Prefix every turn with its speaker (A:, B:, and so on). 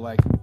A: like